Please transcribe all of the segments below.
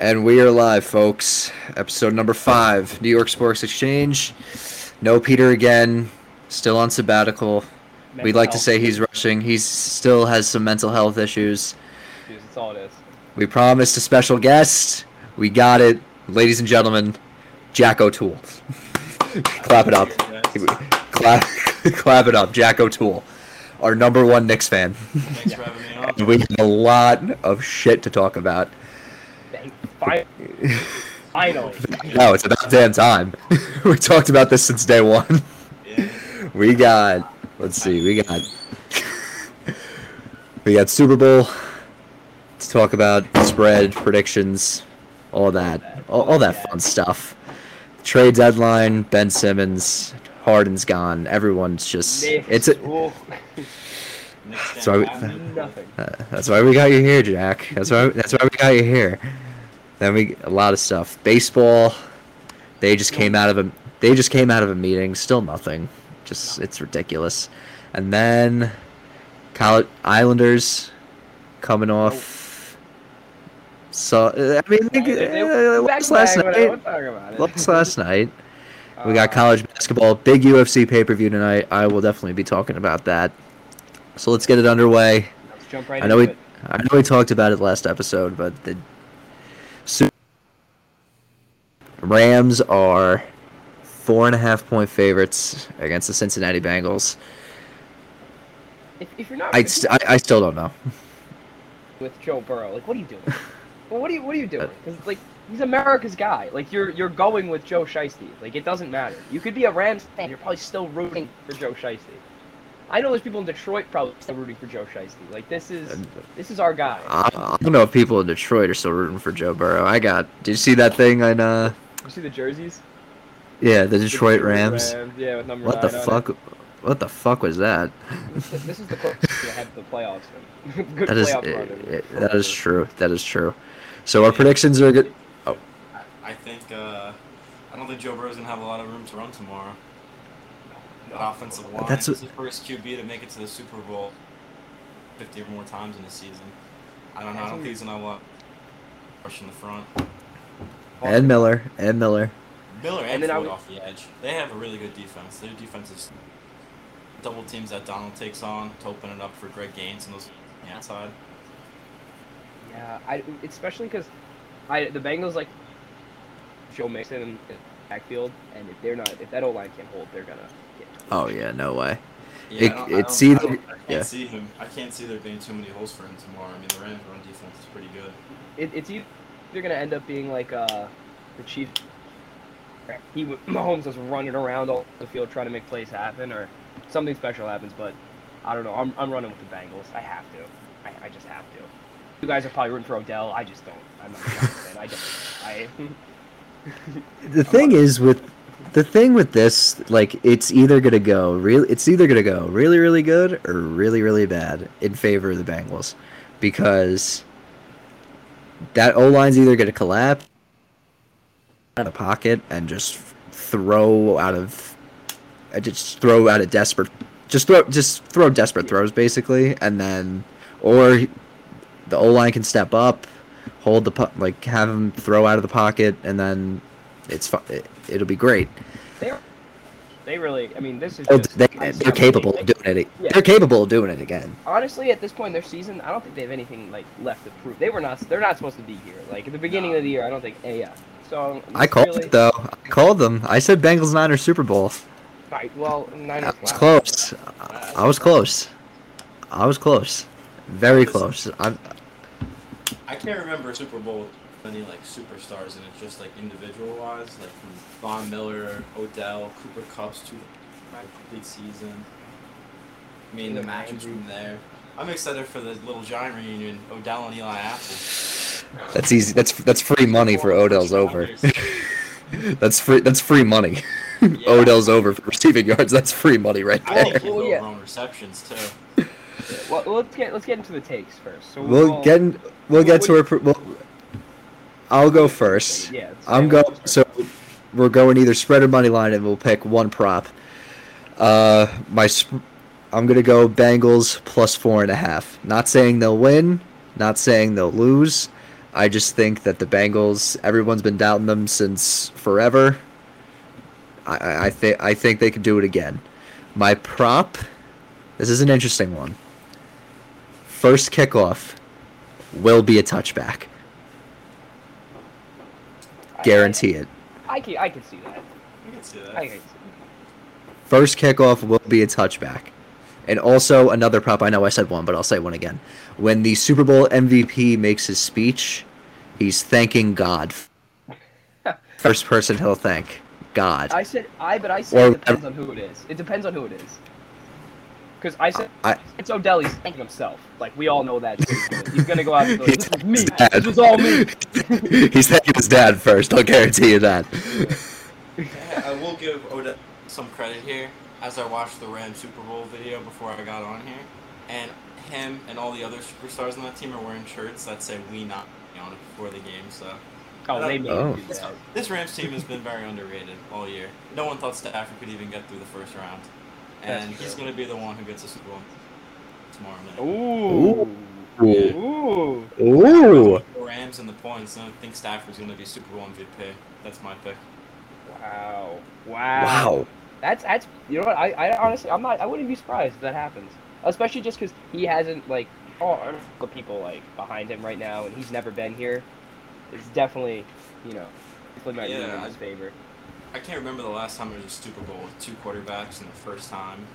And we are live, folks. Episode number five, New York Sports Exchange. No Peter again. Still on sabbatical. We'd Mental like to say he's rushing. He still has some mental health issues. That's all it is. We promised a special guest. We got it, ladies and gentlemen. Jack O'Toole. clap it up. Clap, clap it up. Jack O'Toole, our number one Knicks fan. Thanks for having me on. We have a lot of shit to talk about. Finally. No, it's about damn time. we talked about this since day one. Yeah. We got, let's see, we got, we got Super Bowl to talk about, spread predictions, all that, all, all that fun stuff. Trade deadline, Ben Simmons, Harden's gone. Everyone's just, it's a, ooh, Knicks So I- stand laughing. nothing. uh, that's why we got you here, Jack. That's why, that's why we got you here. Then we a lot of stuff. Baseball, they just came out of a, they just came out of a meeting. Still nothing. Just it's ridiculous. And then, college Islanders coming off. So I mean, they, They- uh, lost last night. we'll about. Lost last night. We got Uh, college basketball, big UFC pay per view tonight. I will definitely be talking about that. So let's get it underway. Let's jump right I know we, it. I know we talked about it last episode, but the Rams are four and a half point favorites against the Cincinnati Bengals. If, if you're not I, st- I, I still don't know. with Joe Burrow, like, what are you doing? well, what are you What are you doing? Because like he's America's guy. Like you're you're going with Joe Shiesty. Like it doesn't matter. You could be a Rams fan. You're probably still rooting for Joe Shiesty. I know there's people in Detroit probably still rooting for Joe Shiesty. Like this is this is our guy. I, I don't know if people in Detroit are still rooting for Joe Burrow. I got. Did you see that thing on? Uh, You see the jerseys? yeah, the The Detroit Rams. Yeah, with number What the nine on it. fuck? What the fuck was that? This, this is the closest we had to the playoffs. Good That is playoff run. eh, eh, that is true. That is true. So our predictions are good. I, I think uh, I don't think Joe Burrow's gonna have a lot of room to run tomorrow. That offensive line. That's That's what- his first QB to make it to the Super Bowl 50 or more times in a season. I don't know. I don't think he's gonna want push in the front. Ed Miller. Ed Miller. Miller And and, then I Floyd would- off the edge. They have a really good defense. Their defense is double teams that Donald takes on to open it up for Greg Gaines and those on the outside. Yeah, I especially because I the Bengals like Joe Mixon in the backfield, and if they're not if that O line can't hold, they're gonna get. Oh yeah, no way. Yeah, It- I don't- I it's don't- I don't- I can't yeah. see him. I can't see there being too many holes for him tomorrow. I mean, the Rams' run defense is pretty good. It, it's either gonna end up being like uh the Chiefs. He Mahomes was running around all the field trying to make plays happen, or something special happens. But I don't know. I'm, I'm running with the Bengals. I have to. I, I just have to. You guys are probably rooting for Odell. I just don't. I'm not a Giants fan. I don't. I. The thing is with the thing with this, like it's either gonna go really, it's either gonna go really, really good or really, really bad in favor of the Bengals, because that O line's either gonna collapse out of pocket and just throw out of, uh, just throw out of desperate, just throw, just throw desperate throws basically, and then, or the O line can step up, hold the like have him throw out of the pocket, and then it's fu- it, it'll be great. They they really. I mean, this is. Oh, Just, they, I'm they're capable of doing it. Yeah. They're capable of doing it again. Honestly, at this point in their season, I don't think they have anything like left to prove. They were not. They're not supposed to be here. Like at the beginning of the year, I don't think. eh, yeah. So I called really, it though. I called them. I said Bengals Niners Super Bowl. Right. Well, Niners. I was wow. close. I- I was close. I was close. Very close. I'm, I can't remember a Super Bowl with any like superstars in it, just like individual wise, like from Von Miller, Odell, Cooper Kupp's two complete season. I mean, the Yeah, matches Andrew. from there. I'm excited for the little giant reunion, Odell and Eli Apple. that's easy. That's that's free money for Odell's over. that's free. That's free money. Odell's over for receiving yards. That's free money right I think there. he'll Well, go yeah. over on receptions too. Well, let's get let's get into the takes first. So We'll get in, we'll get to our. We'll, I'll go first. Yeah. I'm yeah, go. So we're going either spread or money line, and we'll pick one prop. Uh, my, sp- I'm gonna go Bengals plus four and a half. Not saying they'll win, not saying they'll lose. I just think that the Bengals, everyone's been doubting them since forever. I, I, I think I think they could do it again. My prop, this is an interesting one. First kickoff will be a touchback. I- Guarantee it. I, I can I can see that. I can see that. I can see First kickoff will be a touchback. And also another prop. I know I said one, but I'll say one again. When the Super Bowl MVP makes his speech, he's thanking God. First person he'll thank God. I said I, but I said Or- it depends on who it is. It depends on who it is. Because I said I- it's Odell. He's thanking himself. Like we all know that. He's gonna go out and go, He's "This was me. dad. This was all me." he's thanking his dad first. I'll guarantee you that. Yeah, I will give Odell some credit here. As I watched the Rams Super Bowl video before I got on here, and him and all the other superstars on that team are wearing shirts that say "We not" on it before the game. So Oh, they made Oh. him do this Rams team has been very underrated all year. No one thought Stafford could even get through the first round, and he's going to be the one who gets a Super Bowl tomorrow night. Ooh. Ooh. Ooh. Ooh. The Rams and the points. I think Stafford's going to be Super Bowl MVP. That's my pick. Wow. Wow. Wow. That's that's you know what I, I honestly I'm not I wouldn't be surprised if that happens, especially just because he hasn't like oh the people like behind him right now and he's never been here. It's definitely you know definitely might Yeah, in his favor. I can't remember the last time there was a Super Bowl with two quarterbacks and the first time.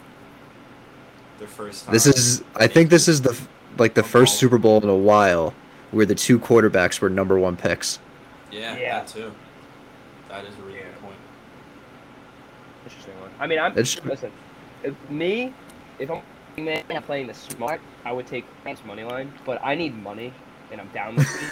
Their first time. This is. I think this is the like the first Super Bowl in a while where the two quarterbacks were number one picks. Yeah, Yeah. that too. That is a really good point. Interesting one. I mean I'm It's listen. If me, if I'm man I'm playing the smart, I would take Rams money line, but I need money and I'm down this week.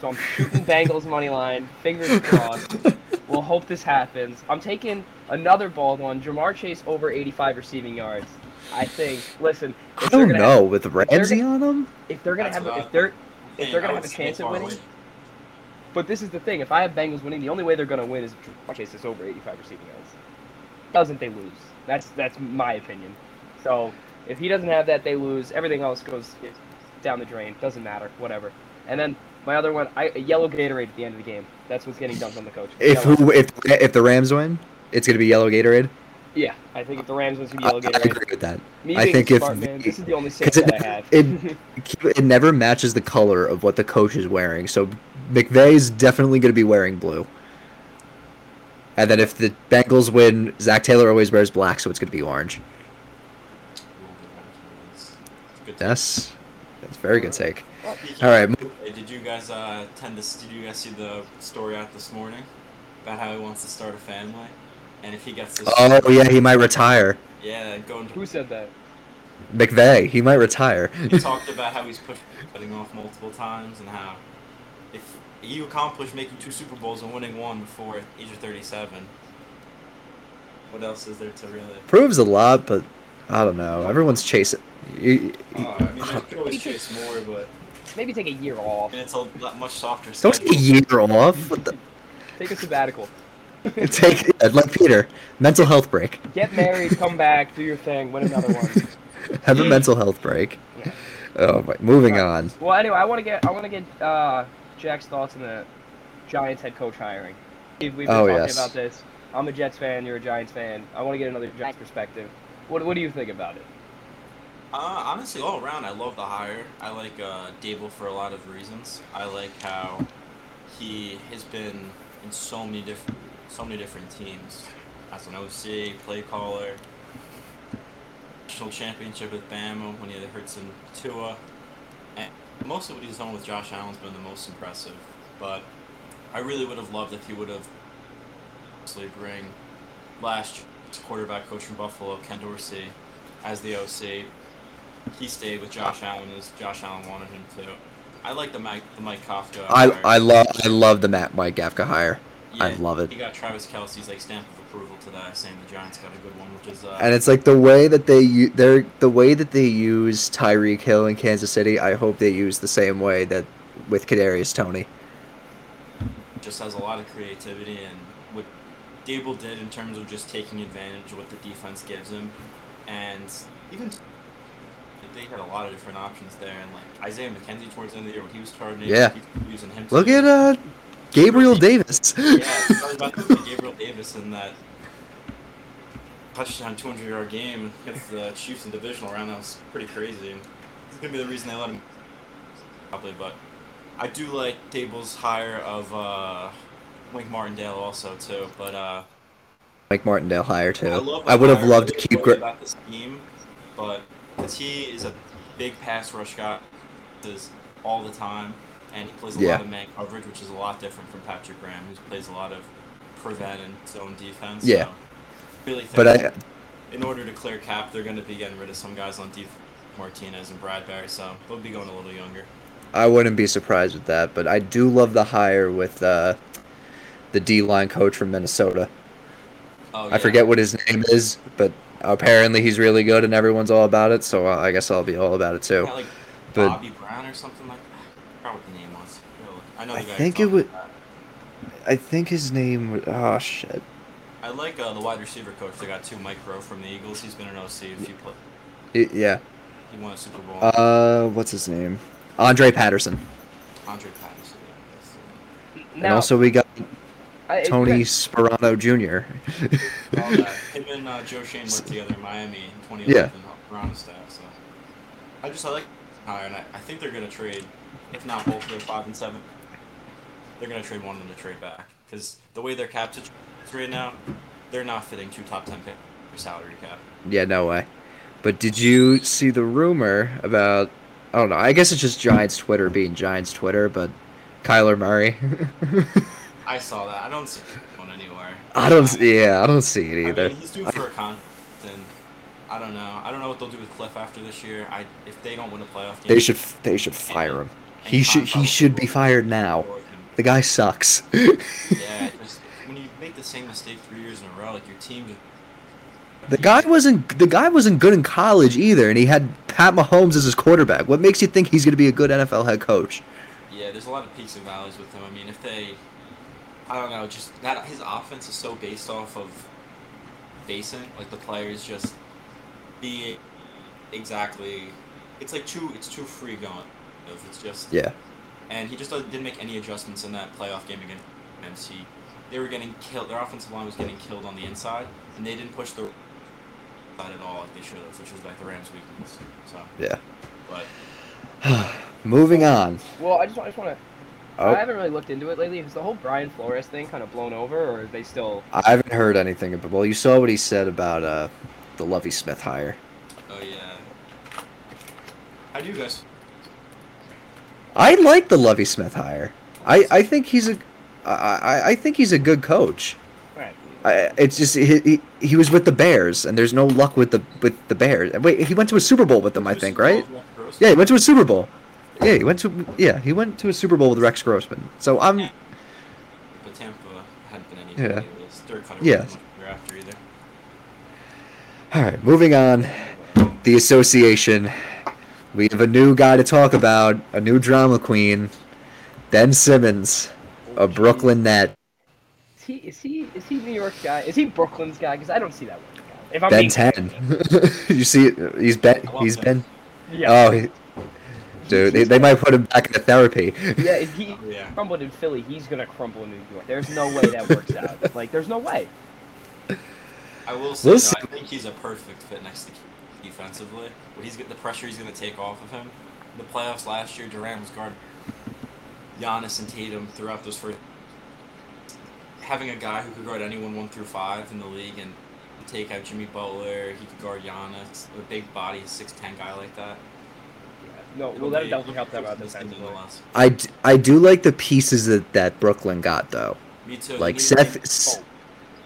So I'm shooting Bengals money line. Fingers crossed. We'll hope this happens. I'm taking another bald one. Ja'Marr Chase over 85 receiving yards. I think. Listen, I if they're don't gonna know have- with Ramsey gonna- on them. if they're gonna That's have, if they're, if they're gonna have a chance at winning, away. but this is the thing. If I have Bengals winning, the only way they're gonna win is if Ja'Marr Chase is over 85 receiving yards. Doesn't they lose? That's that's my opinion. So if he doesn't have that, they lose. Everything else goes down the drain. Doesn't matter. Whatever. And then my other one, I a yellow Gatorade at the end of the game. That's what's getting dumped on the coach. If Yellow. who if if the Rams win, it's gonna be yellow Gatorade. Yeah, I think if the Rams win, it's I, gonna be yellow Gatorade. i agree with that. Me I being think a if man, the- this is the only six it- that I have. it- It never matches the color of what the coach is wearing. So McVay is definitely going to be wearing blue. And then if the Bengals win, Zac Taylor always wears black, so it's going to be orange. It's a good take. That's that's a very good uh, take. Speaking All right, Did you guys uh, tend to? Did you guys see the story out this morning about how he wants to start a family, and if he gets this? Oh yeah, he might retire. Yeah, going Who said that? McVay, he might retire. He talked about how he's pushed cutting off multiple times, and how if you accomplish making two Super Bowls and winning one before age of thirty-seven, what else is there to really? Proves a lot, but I don't know. Everyone's chasing. You, Uh, I mean, they could always chase more, but Maybe take a year off. and it's a lot much softer. don't take a year off. What the, Take a sabbatical. take yeah, like Peter, mental health break. Get married, come back, do your thing, win another one. Have a mental health break. Yeah. Oh, my, moving on. Well, anyway, I want to get I want to get uh, Jack's thoughts on the Giants head coach hiring. We've, we've been Oh, talking yes. about this. I'm a Jets fan. You're a Giants fan. I want to get another Giants perspective. What What do you think about it? Uh, honestly, all around, I love the hire. I like uh, Daboll for a lot of reasons. I like how he has been in so many different, so many different teams. As an OC, play caller, national championship with Bama when he had Hurts and Tua, and most of what he's done with Josh Allen's been the most impressive. But I really would have loved if he would have bring last quarterback coach from Buffalo, Ken Dorsey, as the OC he stayed with Josh Allen as Josh Allen wanted him to. I like the Mike the Mike Kafka. I hire. I love I love the Matt Mike Kafka hire, I love it. He got Travis Kelce's like stamp of approval to that, saying the Giants got a good one, which is uh, and it's like the way that they u- they're the way that they use Tyreek Hill in Kansas City. I hope they use the same way that with Kadarius Toney. just has a lot of creativity and what Daboll did in terms of just taking advantage of what the defense gives him, and even they had a lot of different options there, and like Isaiah McKenzie towards the end of the year when he was starting, Yeah. using him. Look too. at uh, Gabriel Davis. Yeah, about to see Gabriel Davis in that touchdown, 200 yard game against the Chiefs in divisional round. That was pretty crazy. It's gonna be the reason they let him probably, but I do like Daboll's hire of uh, Wink Martindale also too. But uh, Mike Martindale higher too. I, I would have loved to keep. Gra- about the scheme, but because he is a big pass rush guy, does all the time, and he plays a Yeah. lot of man coverage, which is a lot different from Patrick Graham, who plays a lot of prevent and zone defense. Yeah. So, really think but I, in order to clear cap, they're going to be getting rid of some guys on defense, Martinez and Bradberry, so they'll be going a little younger. I wouldn't be surprised with that. But I do love the hire with uh, the D line coach from Minnesota. Oh, I forget what his name is, but apparently he's really good and everyone's all about it. So I guess I'll be all about it too. Yeah, like But- Bobby Brown or something like that. I forgot what the name was. I know the I guy. think it would- I think his name. was- Oh shit. I like uh, the wide receiver coach. They got two Mike Groh from the Eagles. He's been an OC a few play. Y- yeah. He won a Super Bowl. Uh, what's his name? Andre Patterson. Andre Patterson. yeah, and Now, also we got I- it- Tony Sparano Jr. that's- Him and uh, Joe Schoen worked together in Miami in 2011 around the staff. So I just I like hire, and I, I think they're gonna trade, if not both their five and seven. They're gonna trade one of them to trade back because the way their cap situation is right now, they're not fitting two top ten pick for salary cap. yeah, no way. But did you see the rumor about? I don't know. I guess it's just Giants Twitter being Giants Twitter, but Kyler Murray. I saw that. I don't see one anywhere. I don't. Yeah, I don't see it I either. mean, he's due for a con. Then I don't know. I don't know what they'll do with Kliff after this year. I if they don't win a playoff game, They should. They should fire him. He should. He should be fired now. The guy sucks. Yeah, just when you make the same mistake three years in a row, like your team. The guy wasn't the guy wasn't good in college either, and he had Pat Mahomes as his quarterback. What makes you think he's going to be a good NFL head coach? Yeah, there's a lot of peaks and valleys with him. I mean, if they, I don't know, just that his offense is so based off of basing, like the players just being exactly. It's like too. It's too free going. It's just. Yeah, and he just didn't make any adjustments in that playoff game against MC. They were getting killed. Their offensive line was getting killed on the inside, and they didn't push the side at all like they should have, which was like the Rams' weakness. So, yeah. but Moving on. Well, I just, I just want to. Oh, I haven't really looked into it lately. Is the whole Brian Flores thing kind of blown over, or are they still? I haven't heard anything about. Well, you saw what he said about uh, the Lovie Smith hire. oh yeah. How do you guys? I like the Lovie Smith hire. I, I think he's a, I, I, I think he's a good coach. Right. I, it's just he, he, he was with the Bears, and there's no luck with the with the Bears. Wait, he went to a Super Bowl with them, I think, right? Yeah, he went to a Super Bowl. Yeah, he went to yeah he went to a Super Bowl with Rex Grossman. So I'm Yeah. But Tampa hadn't been any. Yeah. anyways. Dirk Cutter Yeah. after either. all right. Moving on, the association. We have a new guy to talk about, a new drama queen, Ben Simmons, a oh, Brooklyn net. Is he is he is he New York's guy? Is he Brooklyn's guy? Because I don't see that one. If I'm Ben being ten. you see, it? he's been he's Ben. been. Yeah. Oh, he, dude, they, they might put him back into therapy. Yeah, if he Yeah. crumbled in Philly, he's gonna crumble in New York. There's no way that works out. Like, there's no way. I will say, We'll though. I think he's a perfect fit next to Key defensively. What he's get the pressure he's going to take off of him. In the playoffs last year, Durant was guarding Giannis and Tatum throughout those first. Having a guy who could guard anyone one through five in the league and take out Jimmy Butler, he could guard Giannis, a big body, six ten guy like that. No, It'll well, that definitely help them out it'll defensively. nonetheless. I, d- I do like the pieces that, that Brooklyn got though. Me too. Like He- Seth, oh, S-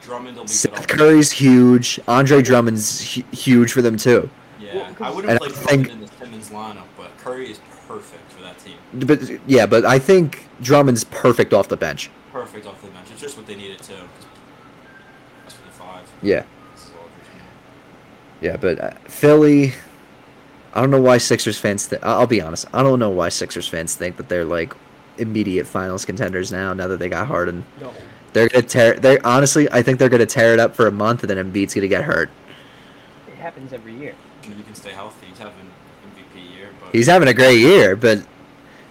Drummond will be good Seth off- Curry's huge. Andre Drummond's hu- huge for them too. Yeah, Well, I 'cause- wouldn't And play Drummond think- in the Simmons lineup, but Curry is perfect for that team. But yeah, but I think Drummond's perfect off the bench. Perfect off the bench. It's just what they needed too. That's for the five. Yeah, This is Aldridge, man. yeah, but uh, Philly. I don't know why Sixers fans. Th- I'll be honest. I don't know why Sixers fans think that they're like immediate finals contenders now. Now that they got Harden, No. they're gonna tear. They honestly, I think they're gonna tear it up for a month, and then Embiid's gonna get hurt. It happens every year. hoping he can stay healthy. He's having an MVP year, but He's having a great year, but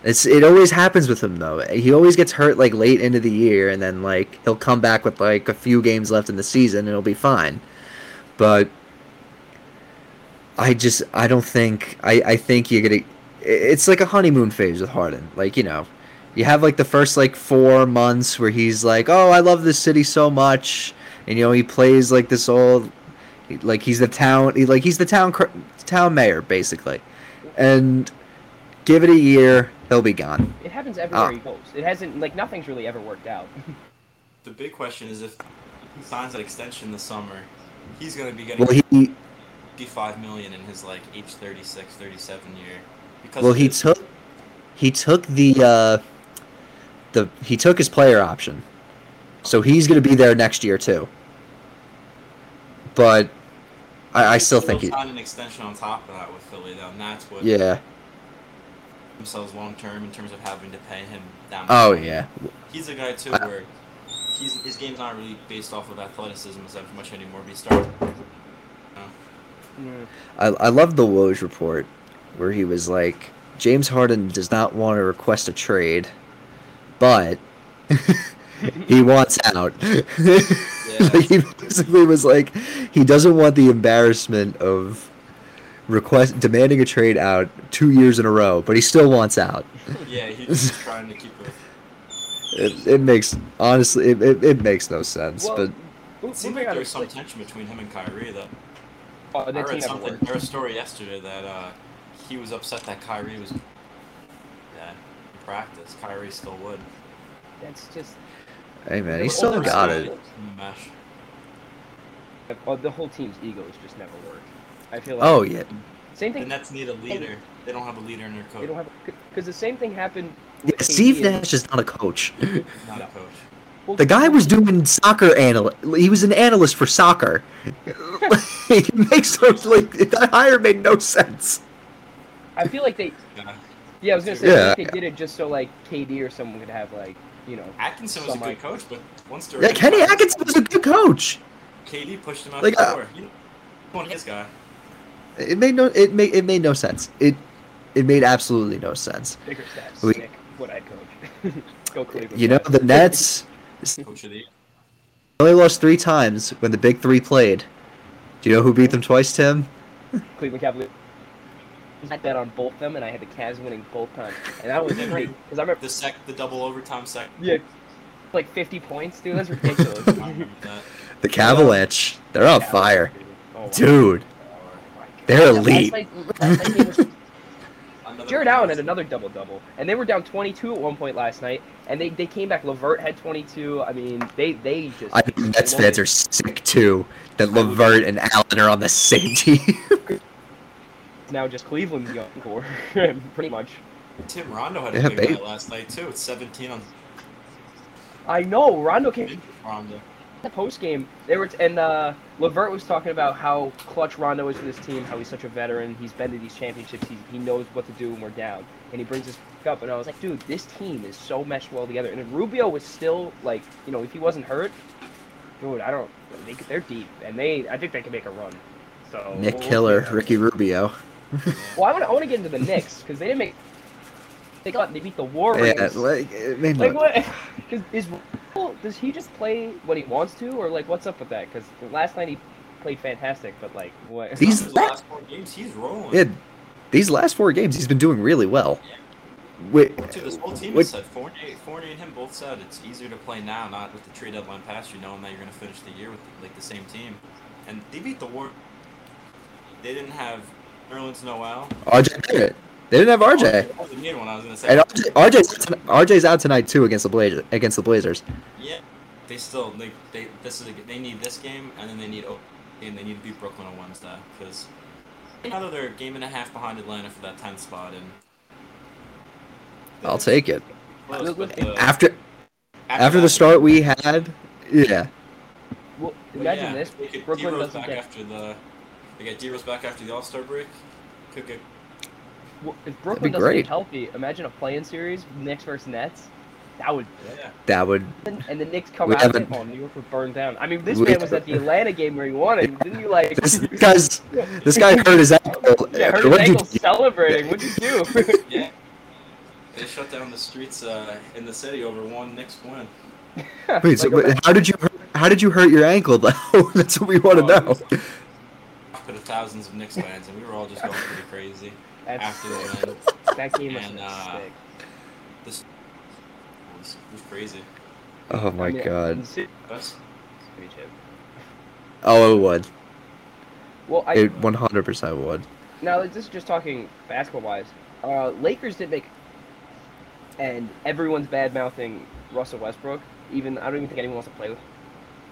it's it always happens with him though. He always gets hurt like late into the year, and then like he'll come back with like a few games left in the season, and it'll be fine. But I just I don't think I I think you're gonna. It's like a honeymoon phase with Harden. Like you know, you have like the first like four months where he's like, oh, I love this city so much, and you know he plays like this old, like he's the town, he, like he's the town cr- town mayor basically, and give it a year, he'll be gone. It happens everywhere Ah. he goes. It hasn't like nothing's really ever worked out. the big question is if he signs that extension this summer, he's going to be getting Well, he 55 million in his like age 36, 37 year. Because well he this. took he took the uh, the he took his player option, so he's gonna be there next year too. But I, I still think he, sign an extension on top of that with Philly, though, and that's what yeah. themselves long term in terms of having to pay him that the Oh yeah. He's a guy too I- where he's his game's not really based off of athleticism as much anymore. But he started. I I love the Woj report where he was like James Harden does not want to request a trade, but he wants out. Like, he basically was like he doesn't want the embarrassment of request demanding a trade out two years in a row, but he still wants out. Yeah, he's trying to keep it. It, it makes honestly it, it, it makes no sense, Well, but It seems like on there was to some tension between him and Kyrie, though. Oh, I that read something, worked. there was a story yesterday that uh, he was upset that Kyrie was yeah, in practice. Kyrie still would. That's just hey man, he still got it. The mesh. well, the whole team's egos just never work. I feel like Oh yeah, same The thing. Nets need a leader. They don't have a leader in their coach. They coach. don't have because the same thing happened. yeah Steve KD and- Nash is not a coach. Not a coach. well, The guy was doing soccer analyst. He was an analyst for soccer. it makes no like that hire made no sense. I feel like they. Yeah. Yeah, I was gonna say Yeah. I think they did it just so like KD or someone could have like you know. Atkinson was a Somebody- good coach, but once they're Yeah, Kenny Atkinson was a good coach. KD pushed him out Like, the uh, door. He one his guy. It made no it made it made no sense. It it made absolutely no sense. Bigger stats. We- Nick, what I'd coach. Go Cleveland. You know the Nets Coach of the year. only lost three times when the big three played. Do you know who beat them twice, Tim? Cleveland Cavaliers. I bet on both of them, and I had the Cavs winning both times, and that was great because I remember The sec, the double overtime sec. yeah, like 50 points, dude. That's ridiculous. That. The Cavalanche. They're on fire, Oh, dude. My God. They're Yeah, last elite. night- last night game Another Jarrett Allen had another double double, and they were down 22 at one point last night, and they, they came back. LeVert had 22. I mean, they they just. I think Nets fans are sick too that LeVert and Allen are on the same team. now just Cleveland's young core, pretty much. Tim Rondo had a Yeah, big babe. night last night too. It's 17 on I know Rondo came Rondo. the post game. They were and uh, LeVert was talking about how clutch Rondo is for this team, how he's such a veteran. He's been to these championships. He, he knows what to do when we're down, and he brings us up. And I was like, dude, this team is so meshed well together. And if Rubio was still like, you know, if he wasn't hurt, dude, I don't. They, they're deep, and they I think they can make a run. So Nick we'll- we'll Killer, see. Ricky Rubio. Well, I want to I want to get into the Knicks because they didn't make. They got they beat the Warriors. Yeah, like, eh, it made Like what? Cause is does he just play when he wants to, or like what's up with that? Because last night he played fantastic, but like what? These- last four games, he's rolling. Yeah, these last four games, he's been doing really well. Wait, Dude, this whole team has said Fournier, Fournier and him both said it's easier to play now, not with the trade deadline past you, knowing that you're going to finish the year with like the same team. And they beat the War. They didn't have Nerlens Noel. RJ did it. They didn't have RJ, oh, was the one I was going to say. and RJ, RJ's RJ's out tonight too against the Blazers. Against the Blazers. Yeah, they still they, they this is a, they need this game and then they need and they need to beat Brooklyn on Wednesday because now that they're a game and a half behind Atlanta for that 10th spot and I'll take it. Close, the- uh, After after the start we had, yeah. Well, imagine yeah, this: they Brooklyn D-Rose doesn't back get. after the they get D Rose back after the All Star break. Could get Well, if Brooklyn doesn't great. get healthy, imagine a play-in series, Knicks versus Nets. That would. Yeah. That would And the Knicks come We out and "Oh, New York would burn down." I mean, this We- man was at the Atlanta game where he won it. Didn't you like? this guy's this guy hurt his ankle. Yeah, hurt his What did you ankle celebrating. What'd you do? Yeah. They shut down the streets uh, in the city over one Knicks win. Wait, so, wait, how did you hurt, how did you hurt your ankle though? That's what we want to Oh, it know. was- After the thousands of Knicks fans, and we were all just going pretty crazy That's after the win. That game was And, uh, sick. This was, it was crazy. Oh my I mean, god. That's Oh, it would. Well, I It 100% would. now this is just talking basketball wise. Uh, Lakers did make, and everyone's bad mouthing Russell Westbrook. Even I don't even think anyone wants to play with.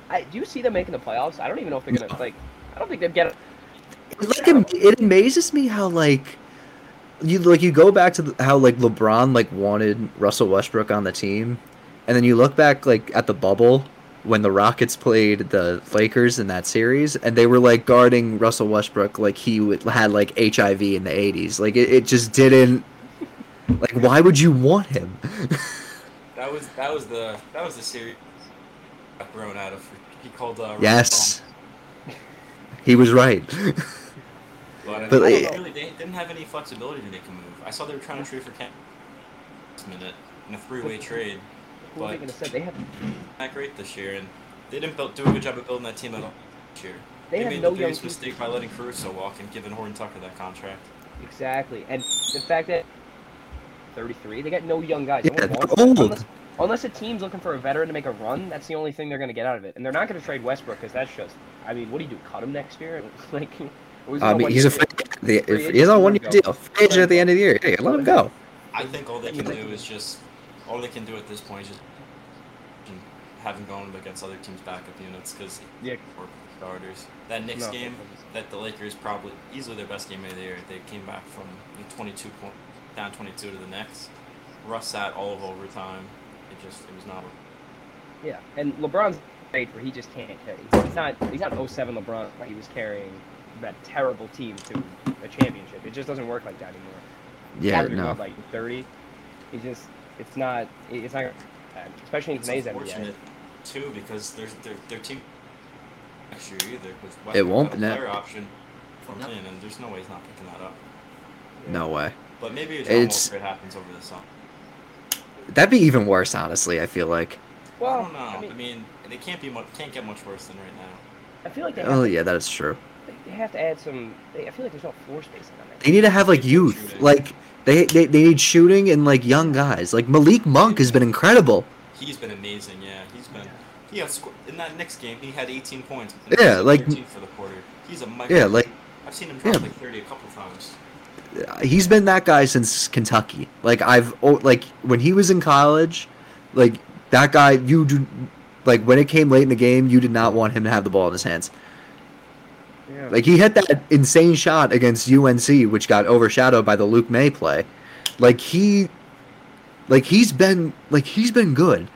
I do you see them making the playoffs? I don't even know if they're gonna like. I don't think they'd get. Like it, it amazes me how like you like you go back to the, how like LeBron like wanted Russell Westbrook on the team, and then you look back like at the bubble when the Rockets played the Lakers in that series, and they were like guarding Russell Westbrook like he would, had like HIV in the '80s. Like it, it just didn't. Like, why would you want him? that was that was the that was the series got thrown out of. He called. Uh, yes, he was right. But, I But, mean, like- really, they didn't have any flexibility to make a move. I saw they were trying to trade for Cam this minute in a three-way trade. Who are they But- gonna say? They have Not great this year, and they didn't build, do a good job of building that team at all this year. they They, made no the biggest mistake by letting Caruso walk and giving Horton Tucker that contract. Exactly, and the fact that 33, they got no young guys. Yeah, one they're wants them. old. Unless, unless a team's looking for a veteran to make a run, that's the only thing they're going to get out of it. And they're not going to trade Westbrook because that's just. I mean, what do you do? Cut him next year? like, I mean, he's a free, the, free he's on one year deal. Free agent at the end of the year. Hey, let him go. I think all they can do is just all they can do at this point is just have him going against other teams' backup units because Yeah. or starters. That Knicks No. game, that the Lakers probably easily their best game of the year. They came back from 22 point down 22 to the Knicks. Russ sat all of overtime. It just it was not. Yeah, and LeBron's stage where he just can't carry. He's not. He's not 07 LeBron where he was carrying that terrible team to a championship. It just doesn't work like that anymore. Yeah, Averaging, no. Like 30. He just. It's not. It's not. Especially in It's today's NBA. unfortunate too because there's their their team next year either because It won't a be player option from Lynn and there's no way he's not picking that up. No way. But maybe a It's- John Wall trade happens over the summer. That'd be even worse, honestly. I feel like. Well, I don't know. I I mean, mean, they can't be much, can't get much worse than right now. I feel like Oh to, yeah, that is true. they have to add some. They, I feel like there's no floor spacing on that. They need to have like Shooting. youth. Like they, they they need shooting and like young guys. Like Malik Monk has been incredible. He's been amazing. Yeah, he's been. He had in that next game. He had 18 points. Yeah, like- for the quarter. He's a micro. Yeah, like I've seen him drop yeah. like 30 a couple times. He's been that guy since Kentucky. Like I've like when he was in college, like that guy you do like when it came late in the game, you did not want him to have the ball in his hands. Yeah. Like he hit that insane shot against UNC which got overshadowed by the Luke Maye play. Like he like he's been like he's been good.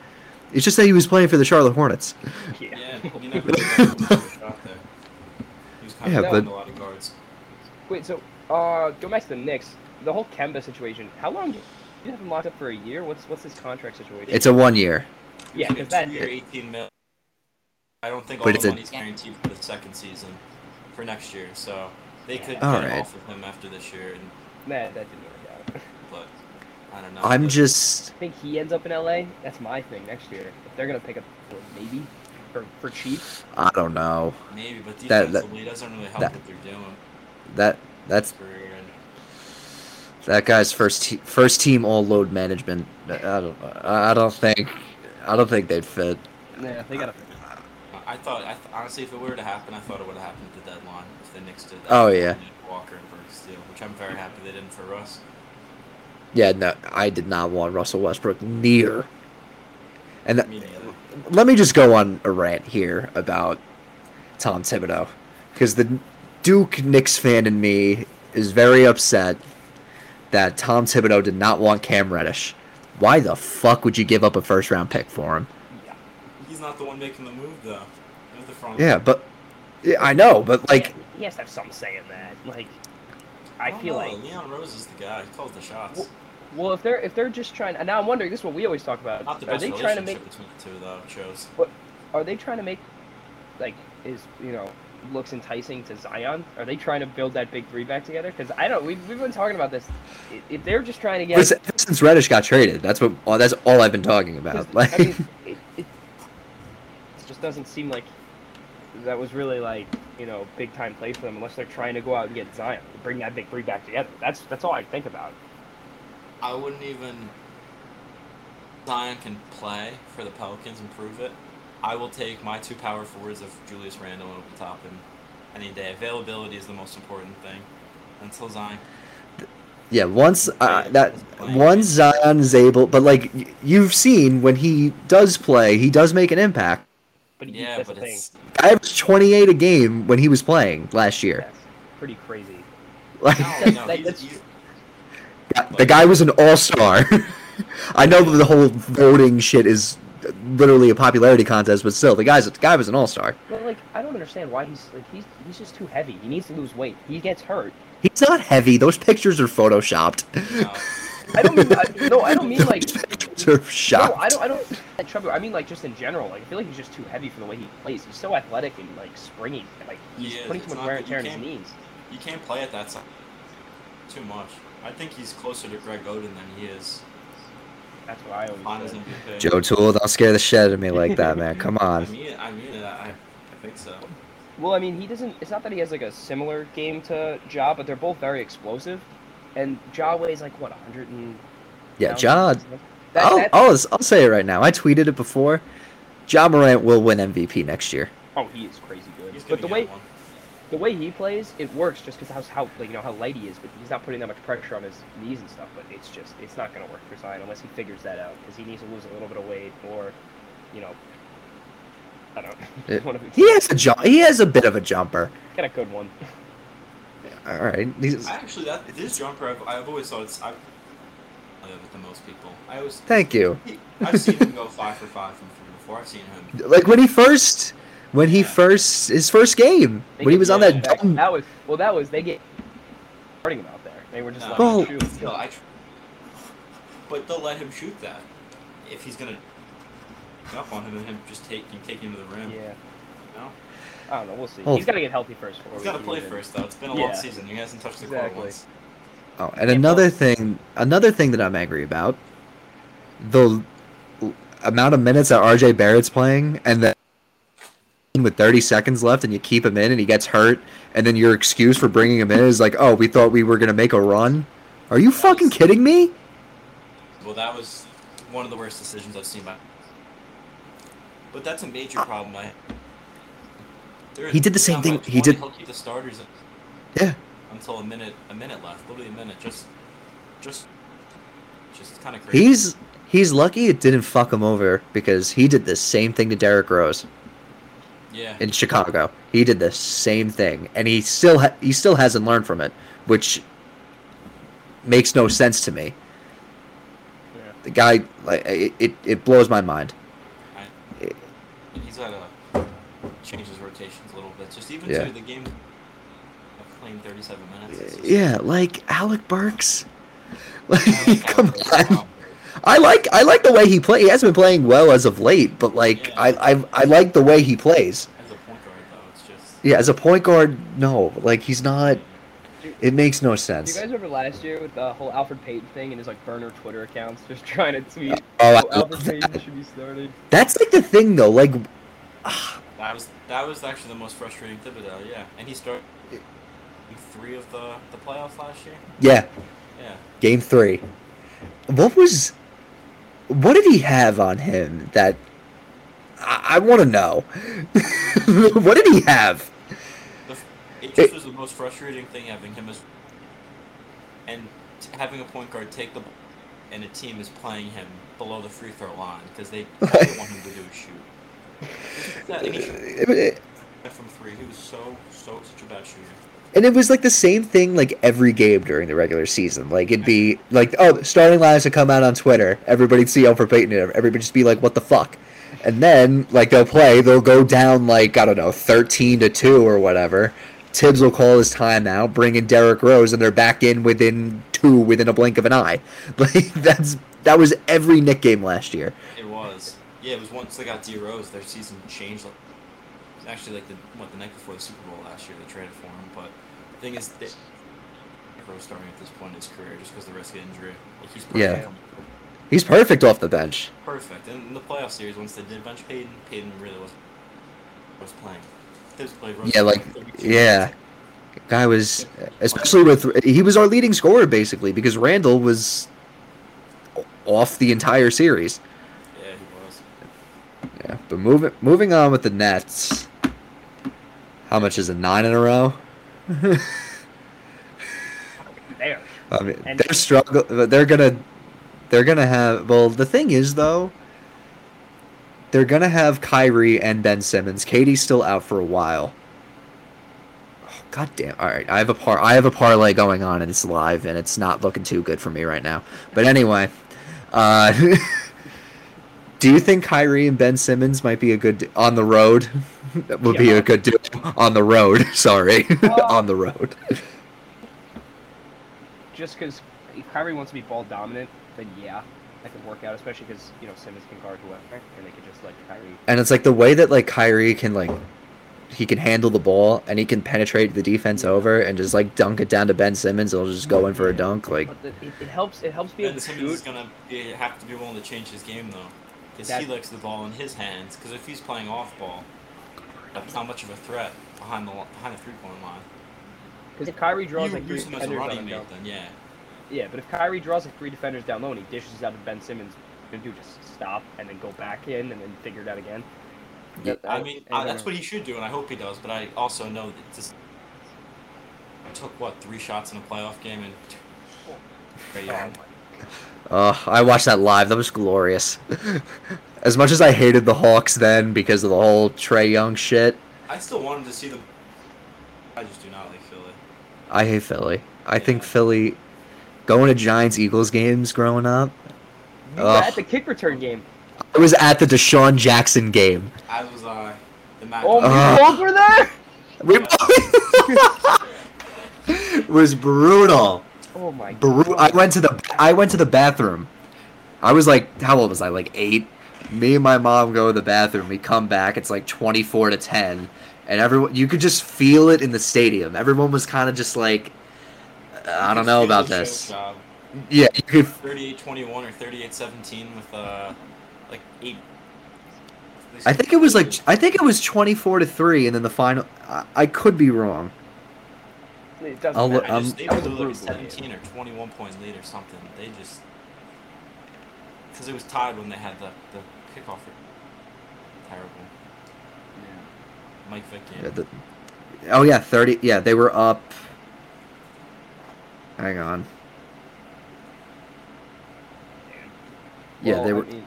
It's just that he was playing for the Charlotte Hornets. yeah. Yeah, he never really got much of a shot there. He was kind Yeah, of but- a lot of guards. Wait, so uh, go back to the Knicks. The whole Kemba situation. How long? Do you have him locked up for a year? What's what's his contract situation? It's a one year. yeah, It's because a that two-year, 18 mil. I don't think all But the it's a- money's guaranteed for the second season, for next year. So they could All get right. off of him after this year, and, that that didn't work out. but I don't know. I'm But just I think he ends up in LA. That's my thing next year. If they're gonna pick up maybe for for cheap. I don't know. maybe, but that- that- defensively, doesn't really help that- what they're doing. That that's Career that guy's first te- first team all load management. I don't I don't think I don't think they'd fit. Yeah, they gotta. I thought, I th- honestly, if it were to happen, I thought it would have happened at the deadline if the Knicks did that. Oh, yeah. Walker and Burks deal, which I'm very happy they didn't for Russ. Yeah, no, I did not want Russell Westbrook near. And th- Me let me just go on a rant here about Tom Thibodeau, because the Duke Knicks fan in me is very upset that Tom Thibodeau did not want Cam Reddish. Why the fuck would you give up a first round pick for him? Yeah. He's not the one making the move, though. The front. Yeah, but yeah, I know, but like, he has to have something saying that. Like, I don't feel know, like Leon Rose is the guy. He calls the shots. Well, Well, if they're if they're just trying, and now I'm wondering. This is what we always talk about. Not the Are best they relationship trying to make? between the two, though. It shows. Are they trying to make, like, is you know, looks enticing to Zion? Are they trying to build that big three back together? Because I don't. We've, we've been talking about this. If they're just trying to get, Ever since Reddish got traded, that's what. Oh, that's all I've been talking about. Like, I mean, it, it, it just doesn't seem like that was really like you know big time play for them unless they're trying to go out and get Zion, bring that big three back together. That's that's all I think about. I wouldn't even. Zion can play for the Pelicans and prove it. I will take my two power forwards of Julius Randle and Obi Toppin any day. Availability is the most important thing. Until Zion. yeah, once uh, that once Zion is able, but like you've seen when he does play, he does make an impact. But Yeah, but thing. it's. I was 28 a game when he was playing last year. That's pretty crazy. Like, No, no, That- he's, that's- he's, the guy was an all-star. I know that the whole voting shit is literally a popularity contest, but still, the guy's the guy was an all-star. Well, like I don't understand why he's like he's he's just too heavy. He needs to lose weight. He gets hurt. He's not heavy. Those pictures are photoshopped. no, I don't mean I, no. I don't mean like Those pictures no. I don't. I don't. Like trouble. I mean like just in general. Like I feel like he's just too heavy for the way he plays. He's so athletic and like springy. and, Like he's He is. putting too much not wear and tear you on his can't- knees. you can't play at that side too much. I think he's closer to Greg Oden than he is That's what I always Finals Joe Toole, don't scare the shit out of me like that, man. Come I on. mean, I mean it. I, I think so. Well, I mean he doesn't. It's not that he has like a similar game to Ja, but they're both very explosive. And Ja weighs like what 100 and. Yeah, Ja. That, I'll, that- I'll, I'll say it right now. I tweeted it before. Ja Morant will win MVP next year. oh, he is crazy good. He's But the way one. The way he plays, it works just because how how like you know how light he is, but he's not putting that much pressure on his knees and stuff. But it's just it's not going to work for Zion unless he figures that out because he needs to lose a little bit of weight or, you know, I don't. know. It- One of the- He has a jump. He has a bit of a jumper. Get a good one. All right. He's, I actually that this jumper I've, I've always thought it's I've I live with the most people. I always thank you. I've seen him go five for five from three before. I've seen him. Like when he first, when he Yeah. first his first game They when he was on that that, dumb. that was well. That was they get starting him out there. They were just No, like, Well- shoot. still, I tr- but they'll let him shoot that if he's gonna up on him and him just take take him to the rim. Yeah. No? I don't know. We'll see. Oh. He's got to get healthy first. before He's we got to play him. first though. It's been a Yeah. long season. He hasn't touched the court Exactly. once. Oh, and another well- thing, another thing that I'm angry about, the l- amount of minutes that RJ Barrett's playing, and then with 30 seconds left, and you keep him in, and he gets hurt, and then your excuse for bringing him in is like, "Oh, we thought we were gonna make a run." Are you fucking kidding me? Well, that was one of the worst decisions I've seen by. But that's a major ah. problem. I. He did the same thing- he did- He'll keep the starters in Yeah. until a minute, a minute left, literally a minute. Just, just, just kind of crazy. He's he's lucky it didn't fuck him over because he did the same thing to Derrick Rose yeah. in Chicago. He did the same thing, and he still ha- he still hasn't learned from it, which makes no sense to me. Yeah. The guy, like, it, it, it blows my mind. And he's got to change his rotations a little bit. Just even Yeah. to the game of playing 37 minutes. just- Yeah, like Alec Burks. Like, I come it works on. Out. I like I like the way he play. He hasn't been playing well as of late, but like Yeah. I, I I like the way he plays. As a point guard, though, it's just. Yeah, as a point guard, no, like he's not. It makes no Do you sense. guys remember last year with the whole Elfrid Payton thing and his like burner Twitter accounts, just trying to tweet, Oh, I "Oh, love Elfrid Payton that. should be starting." That's like the thing though. Like, That was that was actually the most frustrating Thibodeau, yeah. And he started in three of the the playoffs last year. yeah, Yeah. game three. What was? What did he have on him that? I, I want to know. what did he have? The, it just was the most frustrating thing having him as and having a point guard take the ball and a team is playing him below the free throw line because they want him to do is shoot. Not, he, from three, He was so so such a bad shooter. And it was like the same thing like every game during the regular season. Like it'd be like, oh, starting lines would come out on Twitter. Everybody'd see Elfrid Payton. and Everybody'd just be like, what the fuck? And then like they'll play, they'll go down like I don't know, thirteen to two or whatever, Thibs will call his timeout, bring in Derrick Rose, and they're back in within two within a blink of an eye. Like that's that was every Knick game last year. It was. Yeah, it was once they got D Rose, their season changed. Like, actually like the what the night before the Super Bowl last year, they traded for him. But the thing is, they, Rose starting at this point in his career just because the risk of injury. Like, he's perfect. Yeah. He's perfect off the bench. Perfect. And in the playoff series, once they did bench Payton, Payton really was was playing. Played Rose Yeah, like yeah. Guy was especially with he was our leading scorer basically because Randle was off the entire series. Yeah, he was. Yeah, but moving moving on with the Nets. How much is it? Nine in a row. There. I mean, And- they're struggle. They're gonna, they're gonna have. Well, the thing is though, they're gonna have Kyrie and Ben Simmons. KD's still out for a while. Oh, God damn! All right, I have a par. I have a parlay going on, and it's live, and it's not looking too good for me right now. But anyway, uh, do you think Kyrie and Ben Simmons might be a good on the road? That would be a good duo on the road. Sorry, on the road. Just because if Kyrie wants to be ball dominant, then yeah, that could work out. Especially because you know Simmons can guard whoever, and they could just let Kyrie. And it's like the way that like Kyrie can like he can handle the ball and he can penetrate the defense over and just like dunk it down to Ben Simmons he'll just go in for a dunk. Like the, it, it helps. It helps be able Ben to Simmons is gonna be, have to be willing to change his game though, because he likes the ball in his hands. Because if he's playing off ball, that's not much of a threat behind the behind the three point line. Because if Kyrie draws you like three use him as a defenders running on him mate, down, then yeah. yeah, but if Kyrie draws like three defenders down low and he dishes out to Ben Simmons, gonna do just stop and then go back in and then figure it out again. Yeah, That- I mean, and then- that's what he should do, and I hope he does. But I also know that this took what three shots in a playoff game and. Trae Oh Young. my uh I watched that live. That was glorious. as much as I hated the Hawks then because of the whole Trae Young shit, I still wanted to see them. I just do not like Philly. I hate Philly. I think Philly going to Giants Eagles games growing up. You were at the kick return game. I was at the DeSean Jackson game. I was uh, the Matt. Oh, Uh, we both were there. We it was brutal. Oh my Bru- I went to the I went to the bathroom. I was like, how old was I? Like eight. Me and my mom go to the bathroom. We come back. It's like twenty four to ten, and everyone you could just feel it in the stadium. Everyone was kind of just like, I don't know about this. Yeah, you could. 38-21 or 38-17 with uh, like eight. I think it was like I think it was twenty four to three, and then the final. I, I could be wrong. It doesn't I'll look- matter. I um, just, they that was a like a 17 or 21 point lead or something. They just because it was tied when they had the the kickoff. Terrible. Yeah. Mike Vick game. Yeah, the, oh yeah, thirty. Yeah, they were up. Hang on. Yeah, Well, they I were. mean,